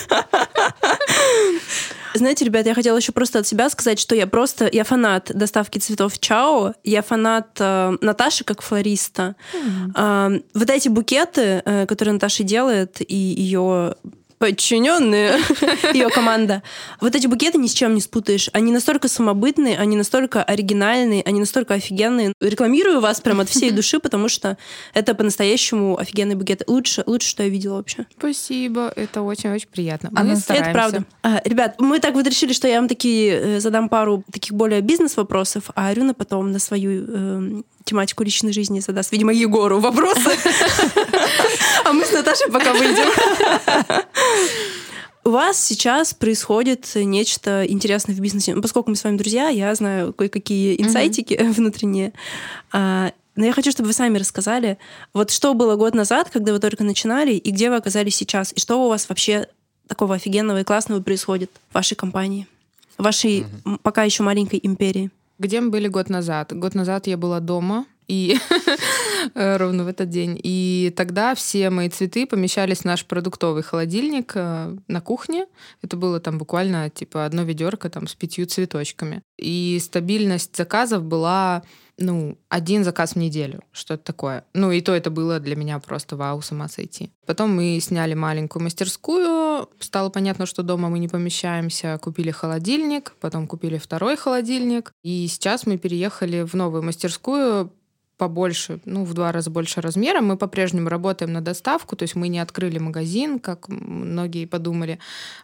B: Знаете, ребят, я хотела еще просто от себя сказать, что я просто, я фанат доставки цветов Чао, я фанат э, Наташи как флориста. А, вот эти букеты, э, которые Наташа делает, и ее подчиненные, ее команда. Вот эти букеты ни с чем не спутаешь. Они настолько самобытные, они настолько оригинальные, они настолько офигенные. Рекламирую вас прям от всей души, потому что это по-настоящему офигенный букет. Лучше, лучше, что я видела вообще.
G: Спасибо, это очень-очень приятно. Мы
A: на-
B: Это
G: стараемся.
B: правда. А, ребят, мы так вот решили, что я вам такие э, задам пару таких более бизнес-вопросов, а Арюна потом на свою э, тематику личной жизни задаст, видимо, Егору вопросы. А мы с Наташей пока выйдем. У вас сейчас происходит нечто интересное в бизнесе. Ну, Поскольку мы с вами друзья, я знаю кое-какие инсайтики внутренние. А, Но я хочу, чтобы вы сами рассказали, вот что было год назад, когда вы только начинали, и где вы оказались сейчас, и что у вас вообще такого офигенного и классного происходит в вашей компании, в вашей м, пока еще маленькой империи.
G: Где мы были год назад? Год назад я была дома, И э, ровно в этот день. И тогда все мои цветы помещались в наш продуктовый холодильник э, на кухне. Это было там буквально типа одно ведерко там с пятью цветочками. И стабильность заказов была ну, один заказ в неделю, что-то такое. Ну, и то это было для меня просто вау, сама сойти. Потом мы сняли маленькую мастерскую, стало понятно, что дома мы не помещаемся, купили холодильник, потом купили второй холодильник, и сейчас мы переехали в новую мастерскую, побольше, ну, в два раза больше размера. Мы по-прежнему работаем на доставку, то есть мы не открыли магазин, как многие подумали.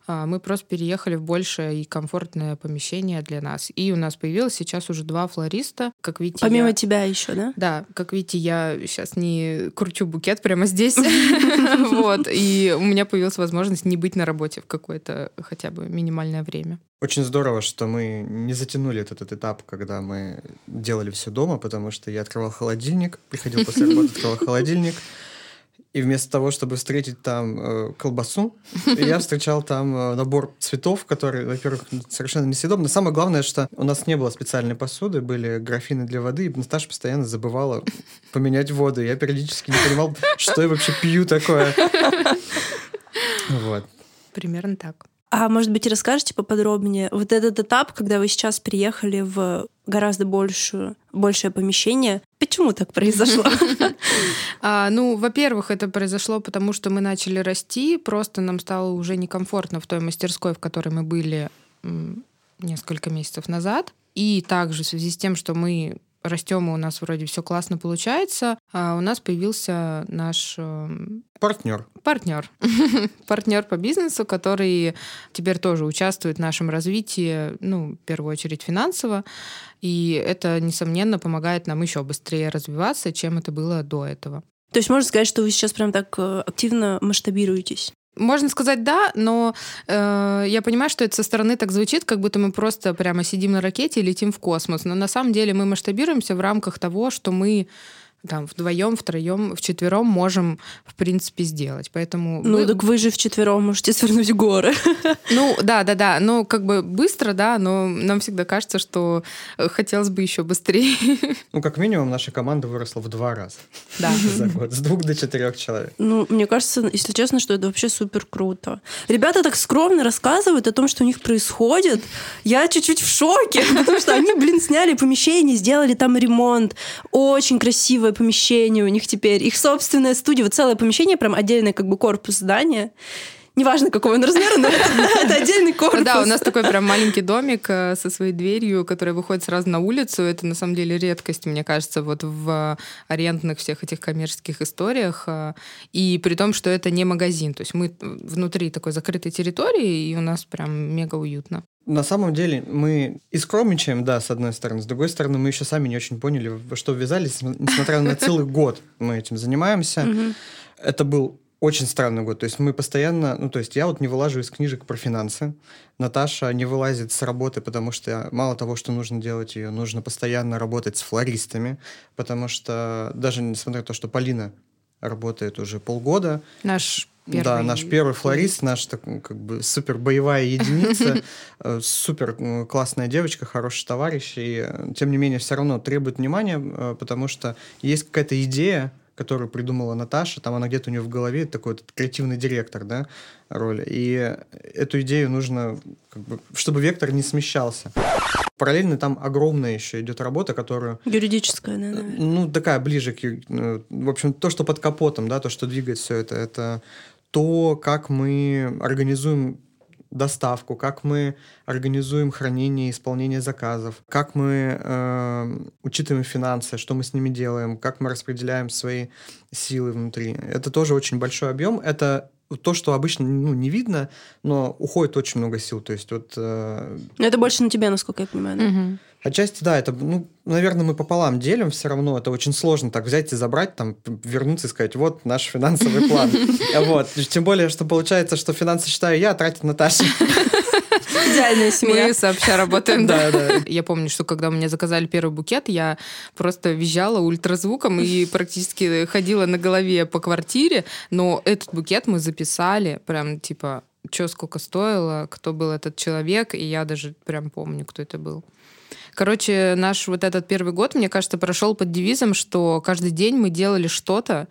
G: А, Мы просто переехали в большее и комфортное помещение для нас. И у нас появилось сейчас уже два флориста. Как видите,
B: Помимо
G: я-
B: тебя еще, да?
G: Да, как видите, я сейчас не кручу букет прямо здесь. Вот. И у меня появилась возможность не быть на работе в какое-то хотя бы минимальное время.
F: Очень здорово, что мы не затянули этот, этот этап, когда мы делали все дома, потому что я открывал холодильник, приходил после работы, открывал холодильник, и вместо того, чтобы встретить там э, колбасу, я встречал там э, набор цветов, которые, во-первых, совершенно несъедобны. Самое главное, что у нас не было специальной посуды, были графины для воды, и Наташа постоянно забывала поменять воду. Я периодически не понимал, что я вообще пью такое. Вот.
G: Примерно так.
B: А может быть, расскажете поподробнее вот этот этап, когда вы сейчас приехали в гораздо большую, большее помещение. Почему так произошло?
G: А, ну, во-первых, это произошло потому, что мы начали расти, просто нам стало уже некомфортно в той мастерской, в которой мы были несколько месяцев назад. И также в связи с тем, что мы растем, и у нас вроде все классно получается, а у нас появился наш эм,
F: Партнер.
G: партнер. партнер по бизнесу, который теперь тоже участвует в нашем развитии, ну, в первую очередь финансово. И это, несомненно, помогает нам еще быстрее развиваться, чем это было до этого.
B: То есть можно сказать, что вы сейчас прям так э, активно масштабируетесь?
G: Можно сказать да, но э, я понимаю, что это со стороны так звучит, как будто мы просто прямо сидим на ракете и летим в космос. Но на самом деле мы масштабируемся в рамках того, что мы там вдвоем, втроем, вчетвером можем, в принципе, сделать. Поэтому
B: Ну,
G: мы-
B: так вы же вчетвером можете свернуть горы.
G: Ну, да, да, да. Ну, как бы быстро, да, но нам всегда кажется, что э, хотелось бы еще быстрее.
F: Ну, как минимум, наша команда выросла в два раза
G: Да.
F: за год. С двух до четырех человек.
B: Ну, мне кажется, если честно, что это вообще супер круто. Ребята так скромно рассказывают о том, что у них происходит. Я чуть-чуть в шоке, потому что они, блин, сняли помещение, сделали там ремонт. Очень красивое помещение у них теперь. Их собственная студия, вот целое помещение, прям отдельный как бы корпус здания. Неважно, какого он размера, но это отдельный корпус.
G: Да, у нас такой прям маленький домик э, со своей дверью, которая выходит сразу на улицу. Это на самом деле редкость, мне кажется, вот в арендных всех этих коммерческих историях. э, И при том, что это не магазин. То есть мы внутри такой закрытой территории, и у нас прям мега уютно.
F: На самом деле мы и скромничаем, да, с одной стороны. С другой стороны, мы еще сами не очень поняли, во что ввязались. Несмотря на целый год мы этим занимаемся. Это был очень странный год. То есть мы постоянно... Ну, то есть я вот не вылажу из книжек про финансы. Наташа не вылазит с работы, потому что мало того, что нужно делать ее, нужно постоянно работать с флористами, потому что даже несмотря на то, что Полина работает уже полгода,
G: Наш первый...
F: да, наш первый флорист, наш так, как бы супер боевая единица, э, супер классная девочка, хороший товарищ, и э, тем не менее все равно требует внимания, э, потому что есть какая-то идея, которую придумала Наташа, там она где-то у нее в голове, такой вот креативный директор, да, роль, и эту идею нужно, как бы, чтобы вектор не смещался. Параллельно там огромная еще идет работа, которую
B: Юридическое, да, наверное.
F: ну, такая ближе к... э, В общем, то, что под капотом, да, то, что двигает все это, это то, как мы организуем доставку, как мы организуем хранение и исполнение заказов, как мы э, учитываем финансы, что мы с ними делаем, как мы распределяем свои силы внутри. Это тоже очень большой объем. Это то, что обычно ну, не видно, но уходит очень много сил. То есть вот э,
B: Но это больше на тебя, насколько я понимаю. да?
G: Мгм.
F: Отчасти, да, это, ну, наверное, мы пополам делим все равно. Это очень сложно так взять и забрать, там, вернуться и сказать, вот наш финансовый план. Вот. Тем более, что получается, что финансы считаю я, а тратит Наташа.
B: Идеальная семья.
G: Мы сообща работаем, да.
F: Да, да.
G: Я помню, что когда мне заказали первый букет, я просто визжала ультразвуком и практически ходила на голове по квартире. Но этот букет мы записали, прям типа, что сколько стоило, кто был этот человек, и я даже прям помню, кто это был. Короче, наш вот этот первый год, мне кажется, прошел под девизом, что каждый день мы делали что-то,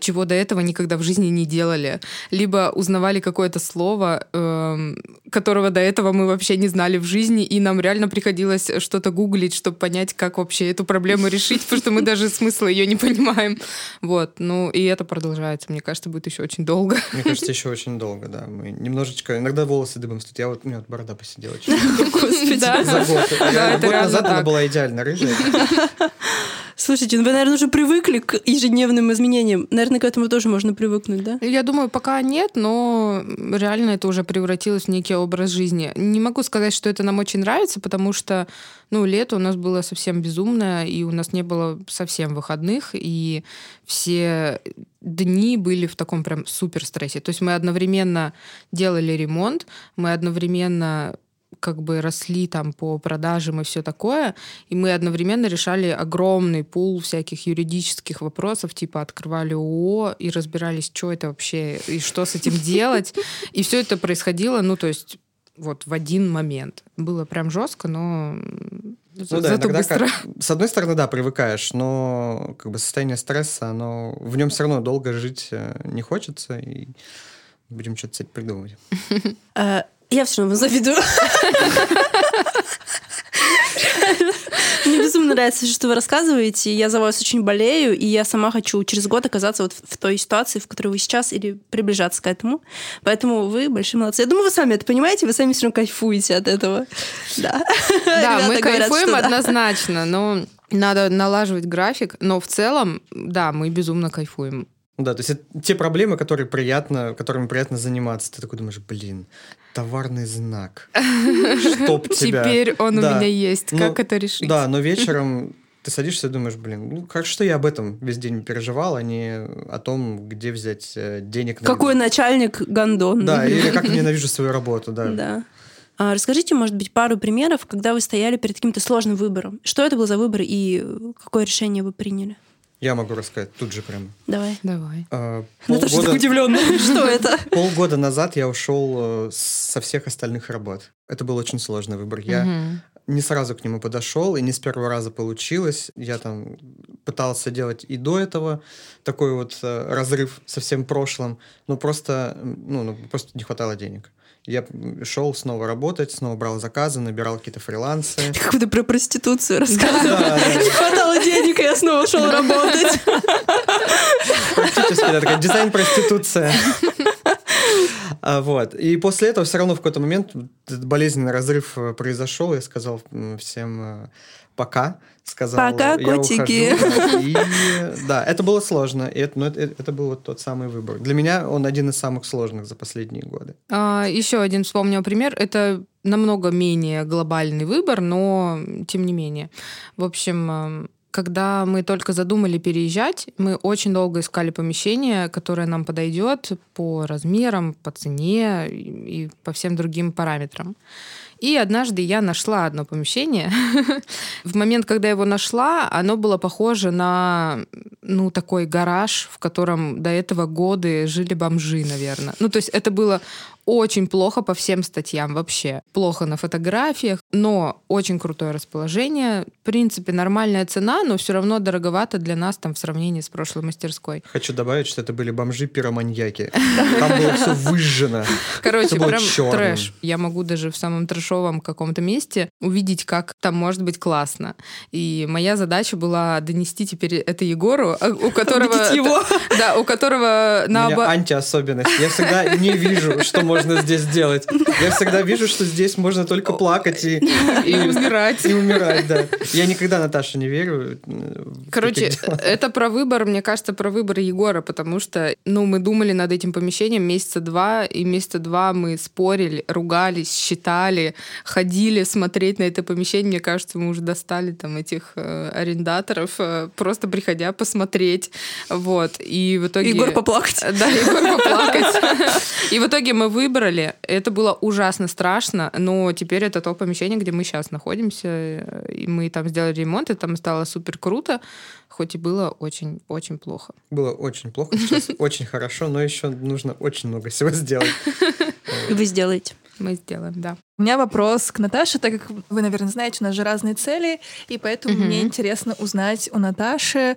G: чего до этого никогда в жизни не делали. Либо узнавали какое-то слово, эм, которого до этого мы вообще не знали в жизни, и нам реально приходилось что-то гуглить, чтобы понять, как вообще эту проблему решить, потому что мы даже смысла ее не понимаем. Вот, ну и это продолжается, мне кажется, будет еще очень долго.
F: Мне кажется, еще очень долго, да. Мы немножечко... Иногда волосы дыбом стоят. Я вот... У меня вот борода посидела.
B: Господи.
G: Да.
F: За год. Год назад она была идеально рыжая.
B: Слушайте, ну вы, наверное, уже привыкли к ежедневным изменениям. Наверное, к этому тоже можно привыкнуть, да?
G: Я думаю, пока нет, но реально это уже превратилось в некий образ жизни. Не могу сказать, что это нам очень нравится, потому что, ну, лето у нас было совсем безумное, и у нас не было совсем выходных, и все дни были в таком прям супер стрессе. То есть мы одновременно делали ремонт, мы одновременно как бы росли там по продажам и все такое, и мы одновременно решали огромный пул всяких юридических вопросов, типа открывали ООО и разбирались, что это вообще и что с этим делать. И все это происходило, ну, то есть вот в один момент. Было прям жестко, но
F: Ну
G: за-
F: да,
G: зато
F: иногда
G: быстро.
F: как- с одной стороны, да, привыкаешь, но как бы состояние стресса, оно в нем все равно долго жить э, не хочется, и будем что-то с этим придумывать.
B: Я все равно завидую. Мне безумно нравится, что вы рассказываете. Я за вас очень болею, и я сама хочу через год оказаться вот в той ситуации, в которой вы сейчас, или приближаться к этому. Поэтому вы большие молодцы. Я думаю, вы сами это понимаете, вы сами все равно кайфуете от этого. Да,
G: Да, мы
B: говорят,
G: кайфуем
B: да.
G: однозначно, но надо налаживать график. Но в целом, да, мы безумно кайфуем.
F: Да, то есть это те проблемы, которые приятно, которыми приятно заниматься. Ты такой думаешь, блин, товарный знак. Чтоб тебя.
G: Теперь он у
F: Да.
G: меня есть.
F: Ну,
G: Как это решить?
F: Да, но вечером ты садишься и думаешь, блин, ну как что я об этом весь день переживал, а не о том, где взять э, денег на...
B: Какой начальник гондон.
F: Да, или как ненавижу свою работу, да.
B: Да. А расскажите, может быть, пару примеров, когда вы стояли перед каким-то сложным выбором. Что это был за выбор и какое решение вы приняли?
F: Я могу рассказать тут же прям.
B: Давай.
G: Давай.
F: А,
B: Наташа так удивленная. Что это?
F: полгода назад я ушел э, со всех остальных работ. Это был очень сложный выбор. Я не сразу к нему подошел, и не с первого раза получилось. Я там пытался делать и до этого такой вот э, разрыв со всем прошлым, но просто, м, ну, ну, просто не хватало денег. Я шел снова работать, снова брал заказы, набирал какие-то фрилансы.
B: Как будто про проституцию Не хватало денег, и я снова шел работать.
F: практически да, такая дизайн-проституция. А, Вот. И после этого все равно в какой-то момент болезненный разрыв э, произошел. Я сказал всем э, пока. Сказал,
B: Пока,
F: я
B: котики.
F: ухожу. Да. И да, это было сложно. И это, но это, это был вот тот самый выбор. Для меня он один из самых сложных за последние годы.
G: А, еще один вспомнил пример. Это намного менее глобальный выбор, но тем не менее. В общем, когда мы только задумали переезжать, мы очень долго искали помещение, которое нам подойдет по размерам, по цене и по всем другим параметрам. И однажды я нашла одно помещение. В момент, когда я его нашла, оно было похоже на ну, такой гараж, в котором до этого годы жили бомжи, наверное. Ну, то есть это было очень плохо по всем статьям вообще. Плохо на фотографиях, но очень крутое расположение. В принципе, нормальная цена, но все равно дороговато для нас там в сравнении с прошлой мастерской.
F: Хочу добавить, что это были бомжи-пироманьяки. Там было все выжжено.
G: Короче, прям трэш. Я могу даже в самом трэшовом каком-то месте увидеть, как там может быть классно. И моя задача была донести теперь это Егору, а, у которого...
B: Его.
G: Да, у которого
F: У меня антиособенность. Я всегда не вижу, что можно здесь сделать. Я всегда вижу, что здесь можно только плакать и,
G: И умирать.
F: И умирать, да. Я никогда Наташе не верю. э,
G: Короче, это про выбор, мне кажется, про выбор Егора, потому что, ну, мы думали над этим помещением месяца два, и месяца два мы спорили, ругались, считали, ходили смотреть на это помещение. Мне кажется, мы уже достали там этих э, арендаторов, э, просто приходя посмотреть. Вот. И в итоге...
B: Егор поплакать.
G: Да, Егор поплакать. И в итоге мы выбрали. Это было ужасно страшно, но теперь это то помещение, где мы сейчас находимся. И мы там сделали ремонт, и там стало супер круто, хоть и было очень-очень плохо.
F: Было очень плохо, сейчас очень хорошо, но еще нужно очень много всего сделать.
B: И вы сделаете.
G: Мы сделаем, да.
A: У меня вопрос к Наташе, так как вы, наверное, знаете, у нас же разные цели, и поэтому мне интересно узнать у Наташи,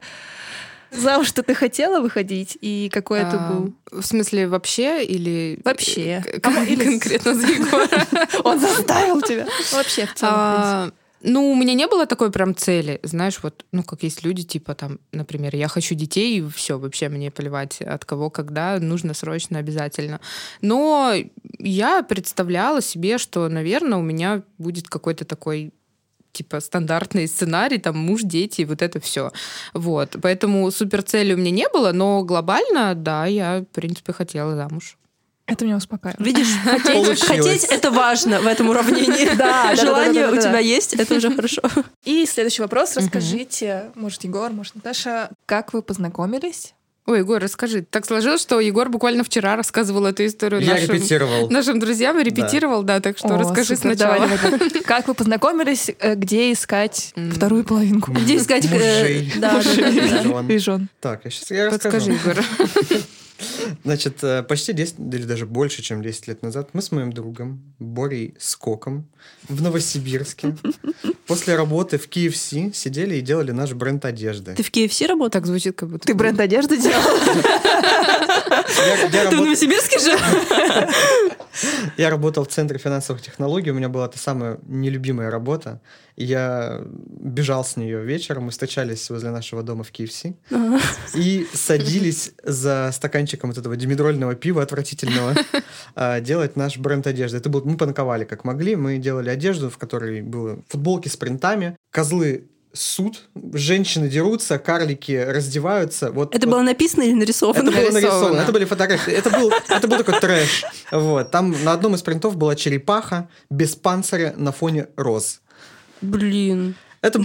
A: замуж что ты хотела выходить, и какой это
G: А,
A: был?
G: В смысле, вообще или...
A: Вообще.
G: К-
A: А, или-
G: Конкретно за Егора.
A: Он заставил тебя? Вообще, в целом,
G: А, Ну, у меня не было такой прям цели. Знаешь, вот, ну, как есть люди, типа там, например, я хочу детей, и все, вообще мне плевать от кого, когда, нужно срочно, обязательно. Но я представляла себе, что, наверное, у меня будет какой-то такой типа стандартный сценарий, там муж, дети, вот это все. Вот. Поэтому супер цели у меня не было, но глобально, да, я, в принципе, хотела замуж.
A: Это меня успокаивает.
B: Видишь, хотеть, хотеть это важно в этом уравнении.
A: Да,
B: Желание у тебя есть, это уже хорошо.
A: И следующий вопрос. Расскажите, может, Егор, может, Наташа, как вы познакомились?
G: Ой, Егор, расскажи. Так сложилось, что Егор буквально вчера рассказывал эту историю
F: Я
G: нашим,
F: репетировал.
G: нашим друзьям и репетировал, да, так что
A: О,
G: расскажи
A: супер,
G: сначала.
A: давай, давай, давай. Как вы познакомились, э, где искать
G: М.
A: вторую половинку?
B: Где искать... э,
F: Мужей.
B: Да, да, да, да.
A: И жен.
F: Так, я сейчас я
G: Подскажи,
F: расскажу.
G: Егор.
F: Значит, э, почти 10, или даже больше, чем 10 лет назад, мы с моим другом Борей Скоком в Новосибирске после работы в KFC сидели и делали наш бренд одежды.
B: Ты в KFC работал?
G: Так звучит, как будто...
A: Ты бренд одежды делал?
B: Ты в Новосибирске же?
F: я работал в Центре финансовых технологий, у меня была та самая нелюбимая работа. Я бежал с нее вечером, мы встречались возле нашего дома в KFC и садились за стаканчиком вот этого димедрольного пива отвратительного а, делать наш бренд одежды. Это был, мы панковали как могли, мы делали одежду, в которой было футболки с принтами, козлы суд, женщины дерутся, карлики раздеваются. Вот,
B: Это
F: вот
B: было написано или нарисовано?
F: это было нарисовано. Это были фотографии. Это был, это был такой трэш. Вот. Там на одном из принтов была черепаха без панциря на фоне роз.
B: Блин.
F: Это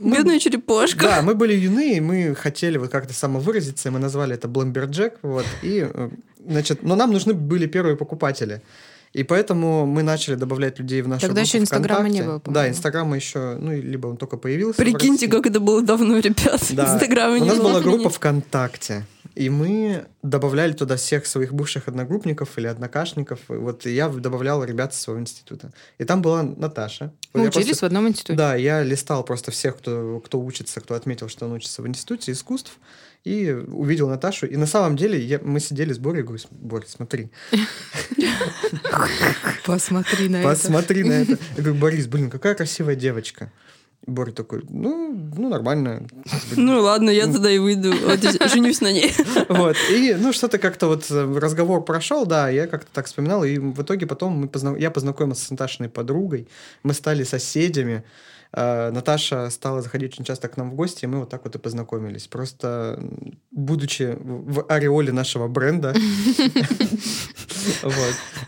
B: Бедная черепашка.
F: Да, мы были юны, и мы хотели вот как-то самовыразиться, и мы назвали это Блэмберджек, вот, и, э, значит, но нам нужны были первые покупатели. И поэтому мы начали добавлять людей в нашу
G: Тогда
F: группу
G: еще Инстаграма не было,
F: Да,
G: по-моему.
F: Инстаграма еще, ну, либо он только появился.
B: Прикиньте, как это было давно, ребят.
F: Да.
B: Инстаграма
F: У
B: не
F: нас
B: было.
F: была группа ВКонтакте, и мы добавляли туда всех своих бывших одногруппников или однокашников. И Вот я добавлял ребят со своего института. И там была Наташа.
G: Мы
F: Я
G: учились
F: просто-
G: в одном институте.
F: Да, я листал просто всех, кто, кто учится, кто отметил, что он учится в институте искусств, и увидел Наташу. И на самом деле я, мы сидели с Борей, говорю, Боря, смотри,
G: Посмотри на это.
F: посмотри на это. Я говорю, Борис, блин, какая красивая девочка. Боря такой, ну, ну нормально.
B: Ну ладно, я тогда и выйду. Вот, женюсь на ней.
F: Вот. И, ну, что-то как-то вот э, разговор прошел, да, я как-то так вспоминал, и в итоге потом мы позна- я познакомился с Наташиной подругой, мы стали соседями, Наташа стала заходить очень часто к нам в гости, и мы вот так вот и познакомились. Просто будучи в ореоле нашего бренда.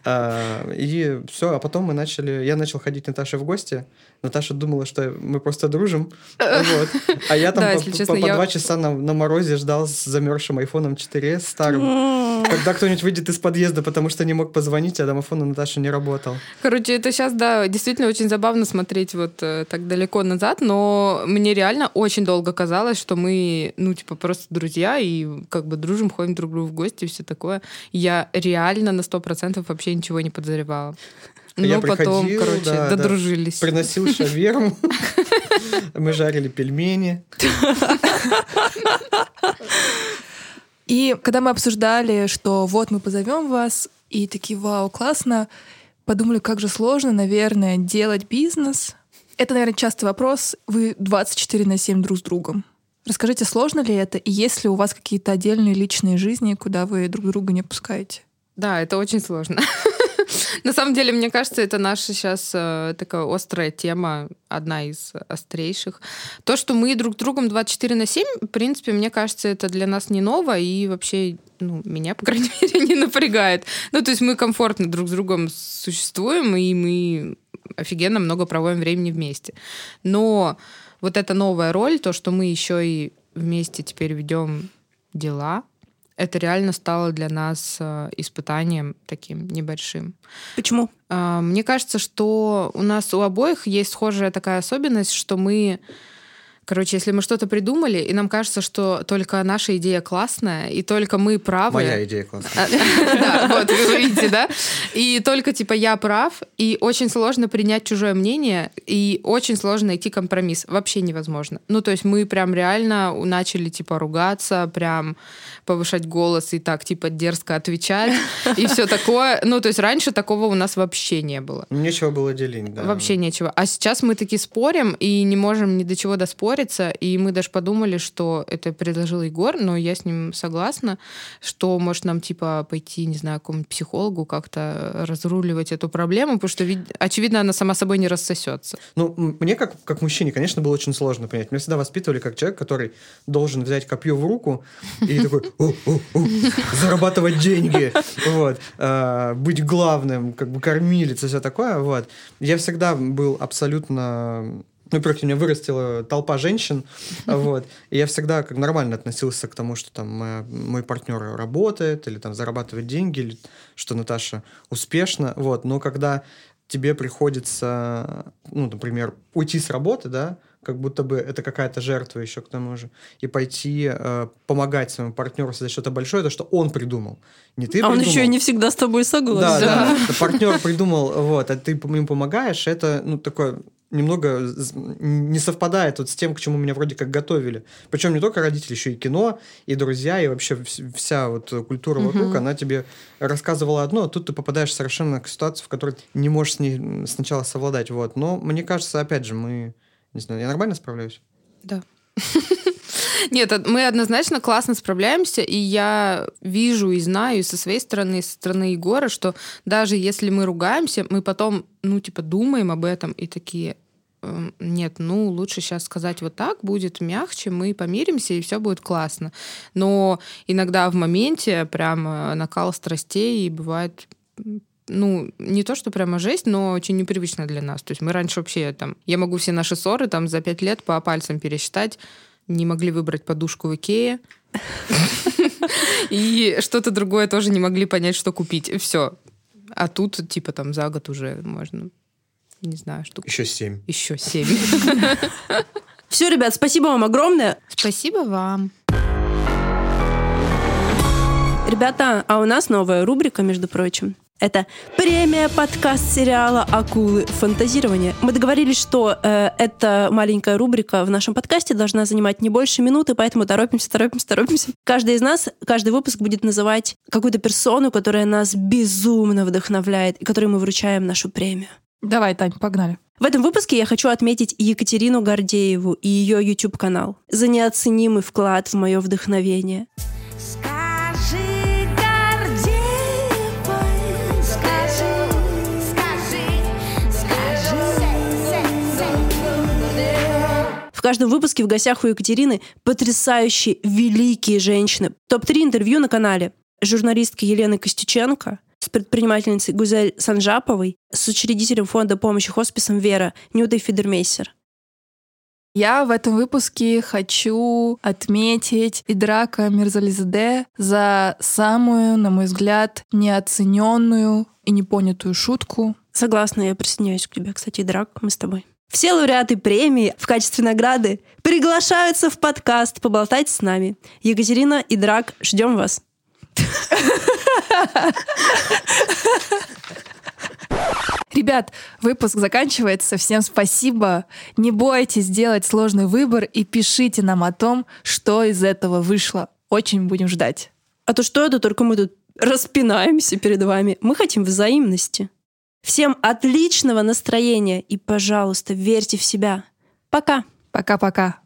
F: А, И все, а потом мы начали, я начал ходить Наташе в гости. Наташа думала, что мы просто дружим. А я там по- два часа на морозе ждал с замерзшим айфоном 4S старым. Когда кто-нибудь выйдет из подъезда, потому что не мог позвонить, а домофон у Наташи не работал.
G: Короче, это сейчас, да, действительно очень забавно смотреть вот э, так далеко назад, но мне реально очень долго казалось, что мы, ну, типа, просто друзья и как бы дружим, ходим друг к другу в гости и все такое. Я реально на сто процентов вообще ничего не подозревала.
F: А я
G: Но потом,
F: приходил,
G: короче,
F: да, да.
G: додружились.
F: Приносил шаверму. Мы жарили пельмени.
A: И когда мы обсуждали, что вот мы позовем вас, и такие, вау, классно, подумали, как же сложно, наверное, делать бизнес. Это, наверное, частый вопрос. Вы 24 на 7 друг с другом. Расскажите, сложно ли это, и есть ли у вас какие-то отдельные личные жизни, куда вы друг друга не пускаете?
G: Да, это очень сложно. На самом деле, мне кажется, это наша сейчас э, такая острая тема, одна из острейших. То, что мы друг с другом 24 на 7, в принципе, мне кажется, это для нас не ново и вообще, ну, меня, по крайней мере, не напрягает. Ну, то есть мы комфортно друг с другом существуем, и мы офигенно много проводим времени вместе. Но вот эта новая роль, то, что мы еще и вместе теперь ведем дела, это реально стало для нас э, испытанием таким небольшим.
B: Почему?
G: А, Мне кажется, что у нас у обоих есть схожая такая особенность, что мы Короче, если мы что-то придумали, и нам кажется, что только наша идея классная, и только мы правы.
F: Моя идея классная.
G: Да, вот, вы видите, да? И только, типа, я прав, и очень сложно принять чужое мнение, и очень сложно найти компромисс. Вообще невозможно. Ну, то есть мы прям реально начали, типа, ругаться, прям повышать голос и так, типа, дерзко отвечать, и все такое. Ну, то есть раньше такого у нас вообще не было.
F: Нечего было делить, да.
G: Вообще нечего. А сейчас мы таки спорим и не можем ни до чего доспориться. И мы даже подумали, что это предложил Егор, но я с ним согласна, что может нам типа пойти, не знаю, к какому-нибудь психологу как-то разруливать эту проблему, потому что, вид- очевидно, она сама собой не рассосется.
F: Ну, мне как, как мужчине, конечно, было очень сложно понять. Меня всегда воспитывали как человек, который должен взять копье в руку и такой «О, о, о, зарабатывать деньги, вот, а, быть главным, как бы кормилец все такое, вот. Я всегда был абсолютно ну, у меня вырастила толпа женщин, вот, и я всегда как нормально относился к тому, что там моя- мой партнер работает или там зарабатывает деньги, или что Наташа успешна, вот, но когда тебе приходится, ну, например, уйти с работы, да, как будто бы это какая-то жертва еще к тому же, и пойти э, помогать своему партнеру создать что-то большое, то, что он придумал. Не ты
B: а он
F: придумал.
B: еще и не всегда с тобой
F: Да,
B: согласен.
F: да. Партнер придумал, вот, а ты ему помогаешь, это, ну, такое немного не совпадает вот с тем, к чему меня вроде как готовили. Причем не только родители, еще и кино, и друзья, и вообще вс- вся вот культура вокруг, она тебе рассказывала одно, а тут ты попадаешь совершенно к ситуации, в которой не можешь с ней сначала совладать. Вот. Но мне кажется, опять же, мы... Не знаю, я нормально справляюсь?
G: Да. Нет, мы однозначно классно справляемся, и я вижу и знаю со своей стороны, со стороны Егора, что даже если мы ругаемся, мы потом, ну, типа, думаем об этом и такие, «Эм, нет, ну, лучше сейчас сказать вот так, будет мягче, мы помиримся, и все будет классно. Но иногда в моменте прям накал страстей, и бывает ну, не то, что прямо жесть, но очень непривычно для нас. То есть мы раньше вообще там... Я могу все наши ссоры там за пять лет по пальцам пересчитать. Не могли выбрать подушку в Икее. И что-то другое тоже не могли понять, что купить. Все. А тут, типа, там за год уже можно, не знаю, штук
F: Еще семь.
G: еще семь.
B: Все, ребят, спасибо вам огромное.
G: Спасибо вам.
B: Ребята, а у нас новая рубрика, между прочим. Это премия подкаст сериала «Акулы фантазирования». Мы договорились, что э, эта маленькая рубрика в нашем подкасте должна занимать не больше минуты, поэтому торопимся, торопимся, торопимся. Каждый из нас, каждый выпуск будет называть какую-то персону, которая нас безумно вдохновляет и которой мы вручаем нашу премию.
A: Давай, Тань, погнали.
B: В этом выпуске я хочу отметить Екатерину Гордееву и ее YouTube-канал за неоценимый вклад в мое вдохновение. Каждом выпуске в гостях у Екатерины потрясающие, великие женщины. Топ-3 интервью на канале. Журналистки Елены Костюченко, с предпринимательницей Гузель Санжаповой, с учредителем фонда помощи хосписам Вера Нютой Фидермейсер.
A: Я в этом выпуске хочу отметить Идрака Мирзализаде за самую, на мой взгляд, неоцененную и непонятую шутку.
B: Согласна, я присоединяюсь к тебе, кстати, Драк, мы с тобой. Все лауреаты премии в качестве награды приглашаются в подкаст поболтать с нами. Екатерина и Драк, ждем вас.
A: Ребят, выпуск заканчивается. Всем спасибо. Не бойтесь делать сложный выбор и пишите нам о том, что из этого вышло. Очень будем ждать.
B: А то что это, только мы тут распинаемся перед вами. Мы хотим взаимности. Всем отличного настроения и, пожалуйста, верьте в себя. Пока.
A: Пока-пока.